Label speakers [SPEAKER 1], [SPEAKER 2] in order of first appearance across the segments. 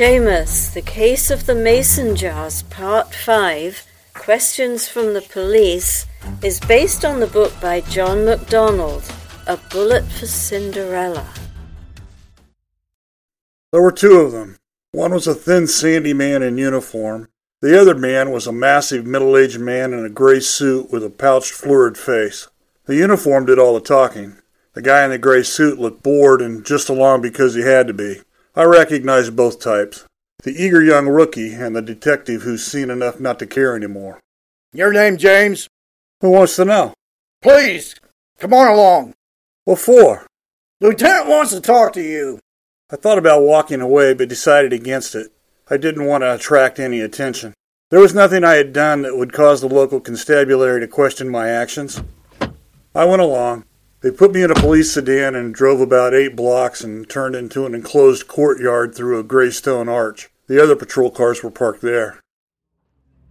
[SPEAKER 1] Seamus, the case of the mason jars, part 5, Questions from the Police, is based on the book by John MacDonald, A Bullet for Cinderella.
[SPEAKER 2] There were two of them. One was a thin, sandy man in uniform. The other man was a massive, middle aged man in a gray suit with a pouched, florid face. The uniform did all the talking. The guy in the gray suit looked bored and just along because he had to be. I recognized both types the eager young rookie and the detective who's seen enough not to care anymore.
[SPEAKER 3] Your name, James?
[SPEAKER 2] Who wants to know?
[SPEAKER 3] Please, come on along.
[SPEAKER 2] What for?
[SPEAKER 3] Lieutenant wants to talk to you.
[SPEAKER 2] I thought about walking away, but decided against it. I didn't want to attract any attention. There was nothing I had done that would cause the local constabulary to question my actions. I went along. They put me in a police sedan and drove about eight blocks and turned into an enclosed courtyard through a gray stone arch. The other patrol cars were parked there.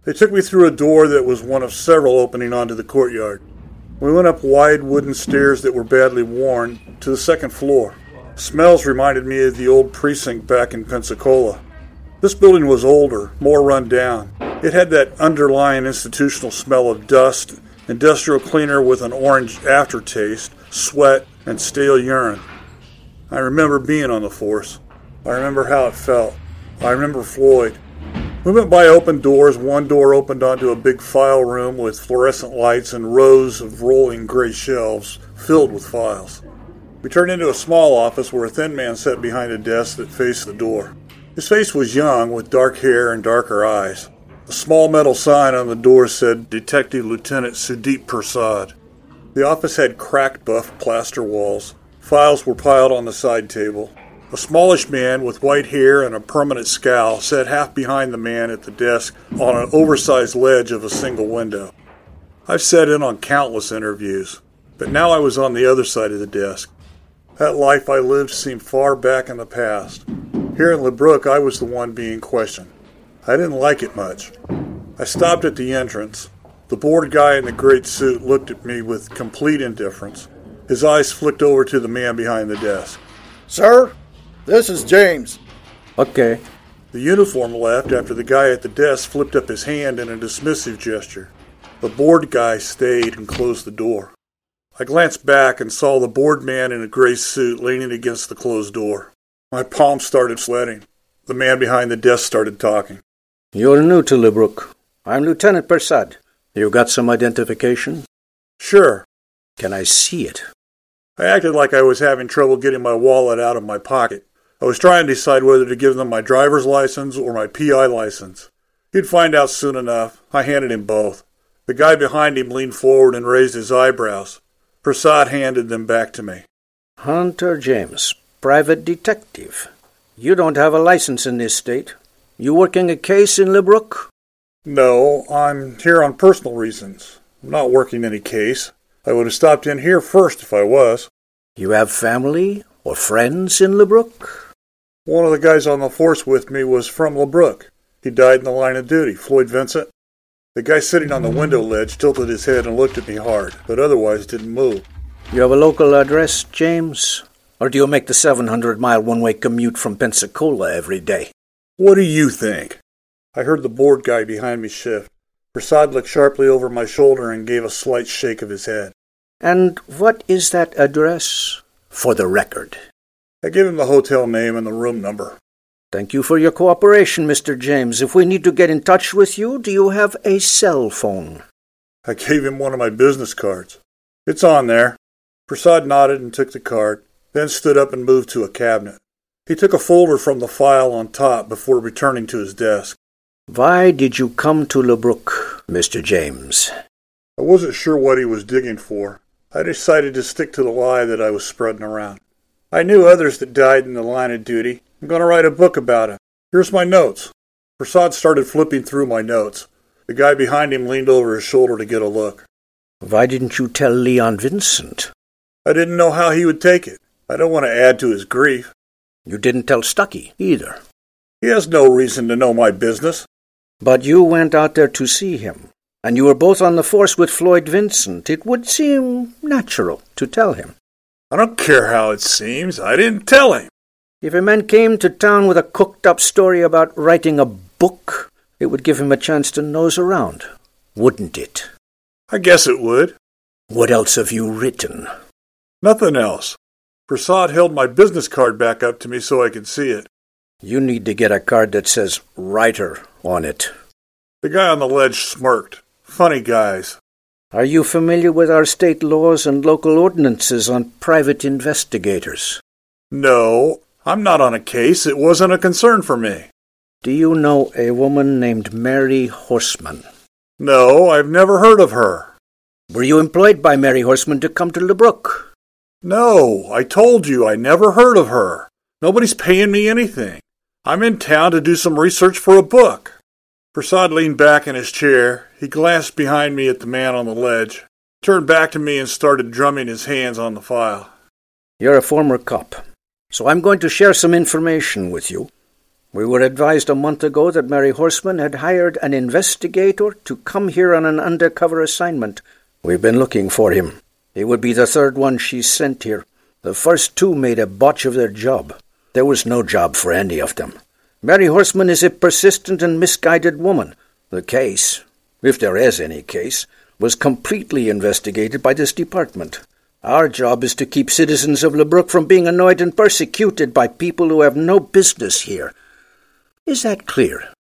[SPEAKER 2] They took me through a door that was one of several opening onto the courtyard. We went up wide wooden stairs that were badly worn to the second floor. Smells reminded me of the old precinct back in Pensacola. This building was older, more run down. It had that underlying institutional smell of dust, industrial cleaner with an orange aftertaste, sweat, and stale urine. I remember being on the force. I remember how it felt. I remember Floyd. We went by open doors. One door opened onto a big file room with fluorescent lights and rows of rolling gray shelves filled with files. We turned into a small office where a thin man sat behind a desk that faced the door. His face was young, with dark hair and darker eyes. A small metal sign on the door said Detective Lieutenant Sudeep Persad. The office had cracked buff plaster walls. Files were piled on the side table. A smallish man with white hair and a permanent scowl sat half behind the man at the desk on an oversized ledge of a single window. I've sat in on countless interviews, but now I was on the other side of the desk. That life I lived seemed far back in the past. Here in LeBrook, I was the one being questioned. I didn't like it much. I stopped at the entrance. The bored guy in the great suit looked at me with complete indifference. His eyes flicked over to the man behind the desk.
[SPEAKER 3] Sir, this is James.
[SPEAKER 4] Okay.
[SPEAKER 2] The uniform left after the guy at the desk flipped up his hand in a dismissive gesture. The bored guy stayed and closed the door. I glanced back and saw the bored man in a gray suit leaning against the closed door. My palms started sweating. The man behind the desk started talking.
[SPEAKER 4] You're new to LeBrook. I'm Lieutenant Persad. You got some identification?
[SPEAKER 2] Sure.
[SPEAKER 4] Can I see it?
[SPEAKER 2] I acted like I was having trouble getting my wallet out of my pocket. I was trying to decide whether to give them my driver's license or my PI license. He'd find out soon enough. I handed him both. The guy behind him leaned forward and raised his eyebrows. Persad handed them back to me.
[SPEAKER 4] Hunter James, private detective. You don't have a license in this state. You working a case in LeBrook?
[SPEAKER 2] No, I'm here on personal reasons. I'm not working any case. I would have stopped in here first if I was.
[SPEAKER 4] You have family or friends in LeBrook?
[SPEAKER 2] One of the guys on the force with me was from LeBrook. He died in the line of duty, Floyd Vincent. The guy sitting on the window ledge tilted his head and looked at me hard, but otherwise didn't move.
[SPEAKER 4] You have a local address, James? Or do you make the 700 mile one way commute from Pensacola every day?
[SPEAKER 2] What do you think? I heard the bored guy behind me shift. Persad looked sharply over my shoulder and gave a slight shake of his head.
[SPEAKER 4] And what is that address? For the record.
[SPEAKER 2] I gave him the hotel name and the room number.
[SPEAKER 4] Thank you for your cooperation, Mr. James. If we need to get in touch with you, do you have a cell phone?
[SPEAKER 2] I gave him one of my business cards. It's on there. Persad nodded and took the card, then stood up and moved to a cabinet. He took a folder from the file on top before returning to his desk.
[SPEAKER 4] Why did you come to LeBrook, Mr. James?
[SPEAKER 2] I wasn't sure what he was digging for. I decided to stick to the lie that I was spreading around. I knew others that died in the line of duty. I'm going to write a book about it. Here's my notes. Persad started flipping through my notes. The guy behind him leaned over his shoulder to get a look.
[SPEAKER 4] Why didn't you tell Leon Vincent?
[SPEAKER 2] I didn't know how he would take it. I don't want to add to his grief.
[SPEAKER 4] You didn't tell Stucky either.
[SPEAKER 2] He has no reason to know my business.
[SPEAKER 4] But you went out there to see him, and you were both on the force with Floyd Vincent. It would seem natural to tell him.
[SPEAKER 2] I don't care how it seems. I didn't tell him.
[SPEAKER 4] If a man came to town with a cooked up story about writing a book, it would give him a chance to nose around, wouldn't it?
[SPEAKER 2] I guess it would.
[SPEAKER 4] What else have you written?
[SPEAKER 2] Nothing else. Prasad held my business card back up to me so I could see it.
[SPEAKER 4] You need to get a card that says writer on it.
[SPEAKER 2] The guy on the ledge smirked. Funny guys.
[SPEAKER 4] Are you familiar with our state laws and local ordinances on private investigators?
[SPEAKER 2] No, I'm not on a case. It wasn't a concern for me.
[SPEAKER 4] Do you know a woman named Mary Horseman?
[SPEAKER 2] No, I've never heard of her.
[SPEAKER 4] Were you employed by Mary Horseman to come to LeBrook?
[SPEAKER 2] No, I told you I never heard of her. Nobody's paying me anything. I'm in town to do some research for a book. Prasad leaned back in his chair. He glanced behind me at the man on the ledge, turned back to me, and started drumming his hands on the file.
[SPEAKER 4] You're a former cop. So I'm going to share some information with you. We were advised a month ago that Mary Horseman had hired an investigator to come here on an undercover assignment. We've been looking for him. He would be the third one she sent here. The first two made a botch of their job. There was no job for any of them. Mary Horseman is a persistent and misguided woman. The case, if there is any case, was completely investigated by this department. Our job is to keep citizens of LeBrook from being annoyed and persecuted by people who have no business here. Is that clear?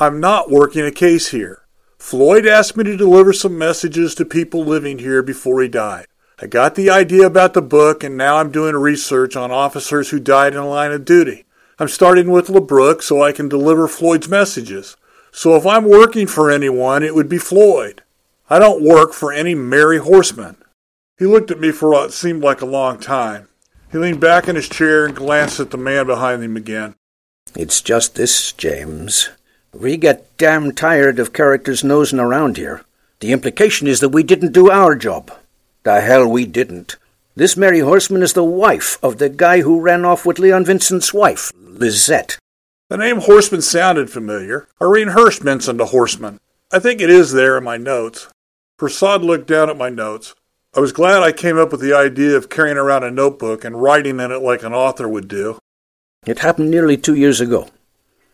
[SPEAKER 2] I'm not working a case here. Floyd asked me to deliver some messages to people living here before he died. I got the idea about the book, and now I'm doing research on officers who died in the line of duty. I'm starting with LeBrook so I can deliver Floyd's messages. So if I'm working for anyone, it would be Floyd. I don't work for any Mary Horseman. He looked at me for what seemed like a long time. He leaned back in his chair and glanced at the man behind him again.
[SPEAKER 4] It's just this, James. We get damn tired of characters nosing around here. The implication is that we didn't do our job. The hell we didn't. This Mary Horseman is the wife of the guy who ran off with Leon Vincent's wife, Lizette.
[SPEAKER 2] The name Horseman sounded familiar. Irene Hurst mentioned a horseman. I think it is there in my notes. Prasad looked down at my notes. I was glad I came up with the idea of carrying around a notebook and writing in it like an author would do.
[SPEAKER 4] It happened nearly two years ago.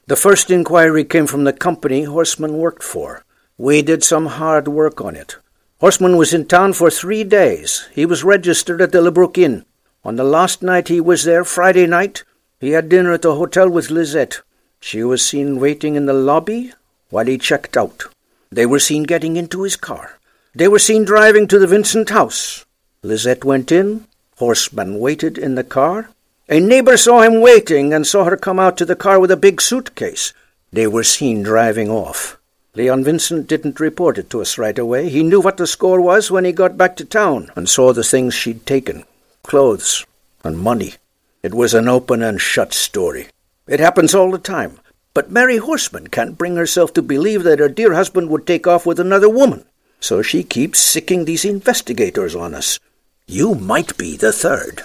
[SPEAKER 4] The first inquiry came from the company Horseman worked for. We did some hard work on it. Horseman was in town for three days. He was registered at the LeBrook Inn. On the last night he was there, Friday night, he had dinner at the hotel with Lizette. She was seen waiting in the lobby while he checked out. They were seen getting into his car. They were seen driving to the Vincent house. Lizette went in. Horseman waited in the car. A neighbor saw him waiting and saw her come out to the car with a big suitcase. They were seen driving off. Leon Vincent didn't report it to us right away. He knew what the score was when he got back to town and saw the things she'd taken clothes and money. It was an open and shut story. It happens all the time. But Mary Horseman can't bring herself to believe that her dear husband would take off with another woman. So she keeps sicking these investigators on us. You might be the third.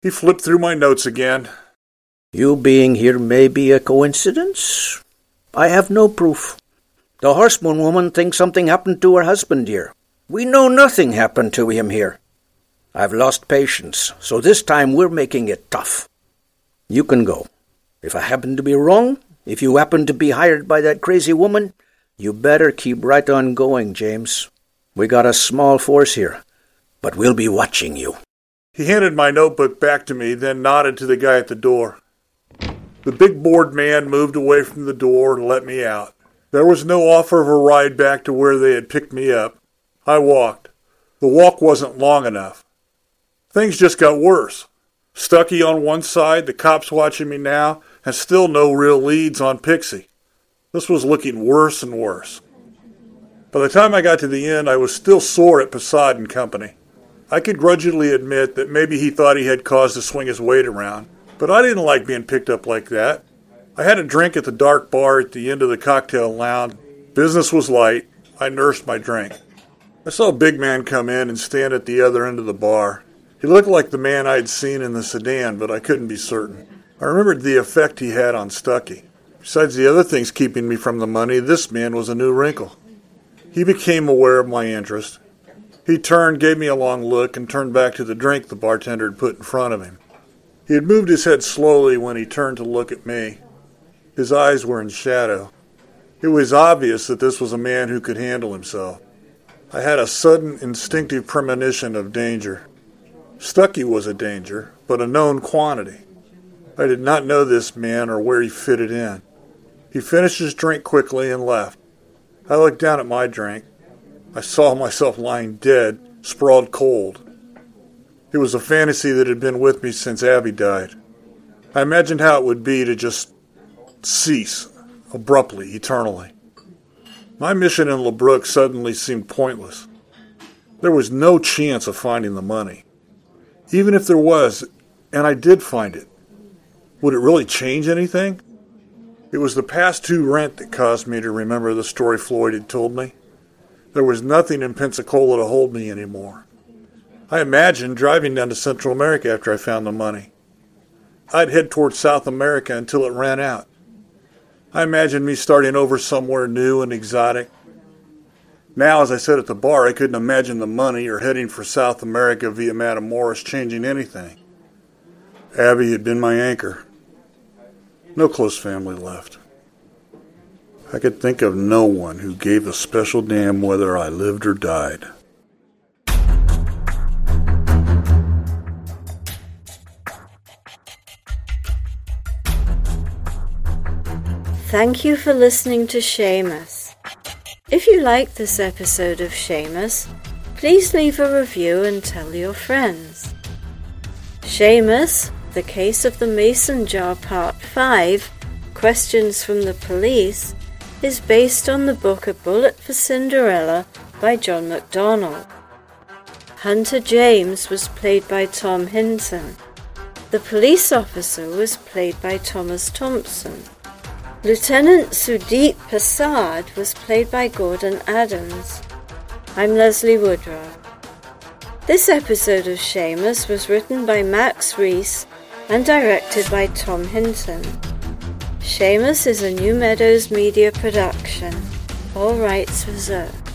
[SPEAKER 2] He flipped through my notes again.
[SPEAKER 4] You being here may be a coincidence. I have no proof. The horseman woman thinks something happened to her husband here. We know nothing happened to him here. I've lost patience, so this time we're making it tough. You can go. If I happen to be wrong, if you happen to be hired by that crazy woman, you better keep right on going, James. We got a small force here, but we'll be watching you.
[SPEAKER 2] He handed my notebook back to me, then nodded to the guy at the door. The big bored man moved away from the door and let me out. There was no offer of a ride back to where they had picked me up. I walked. The walk wasn't long enough. Things just got worse. Stucky on one side, the cops watching me now, and still no real leads on Pixie. This was looking worse and worse. By the time I got to the end, I was still sore at Prasad and company. I could grudgingly admit that maybe he thought he had cause to swing his weight around, but I didn't like being picked up like that. I had a drink at the dark bar at the end of the cocktail lounge. Business was light. I nursed my drink. I saw a big man come in and stand at the other end of the bar. He looked like the man I'd seen in the sedan, but I couldn't be certain. I remembered the effect he had on Stucky. Besides the other things keeping me from the money, this man was a new wrinkle. He became aware of my interest. He turned, gave me a long look, and turned back to the drink the bartender had put in front of him. He had moved his head slowly when he turned to look at me. His eyes were in shadow. It was obvious that this was a man who could handle himself. I had a sudden instinctive premonition of danger. Stucky was a danger, but a known quantity. I did not know this man or where he fitted in. He finished his drink quickly and left. I looked down at my drink. I saw myself lying dead, sprawled cold. It was a fantasy that had been with me since Abby died. I imagined how it would be to just cease, abruptly, eternally. My mission in LeBrook suddenly seemed pointless. There was no chance of finding the money. Even if there was, and I did find it, would it really change anything? It was the past due rent that caused me to remember the story Floyd had told me. There was nothing in Pensacola to hold me anymore. I imagined driving down to Central America after I found the money. I'd head toward South America until it ran out. I imagined me starting over somewhere new and exotic. Now, as I said at the bar, I couldn't imagine the money or heading for South America via Matamoros changing anything. Abby had been my anchor. No close family left. I could think of no one who gave a special damn whether I lived or died.
[SPEAKER 1] Thank you for listening to Seamus. If you liked this episode of Seamus, please leave a review and tell your friends. Seamus, The Case of the Mason Jar Part 5, Questions from the Police, is based on the book A Bullet for Cinderella by John MacDonald. Hunter James was played by Tom Hinton. The police officer was played by Thomas Thompson. Lieutenant Sudeep Prasad was played by Gordon Adams. I'm Leslie Woodrow. This episode of Seamus was written by Max Reese and directed by Tom Hinton. Seamus is a New Meadows Media production. All rights reserved.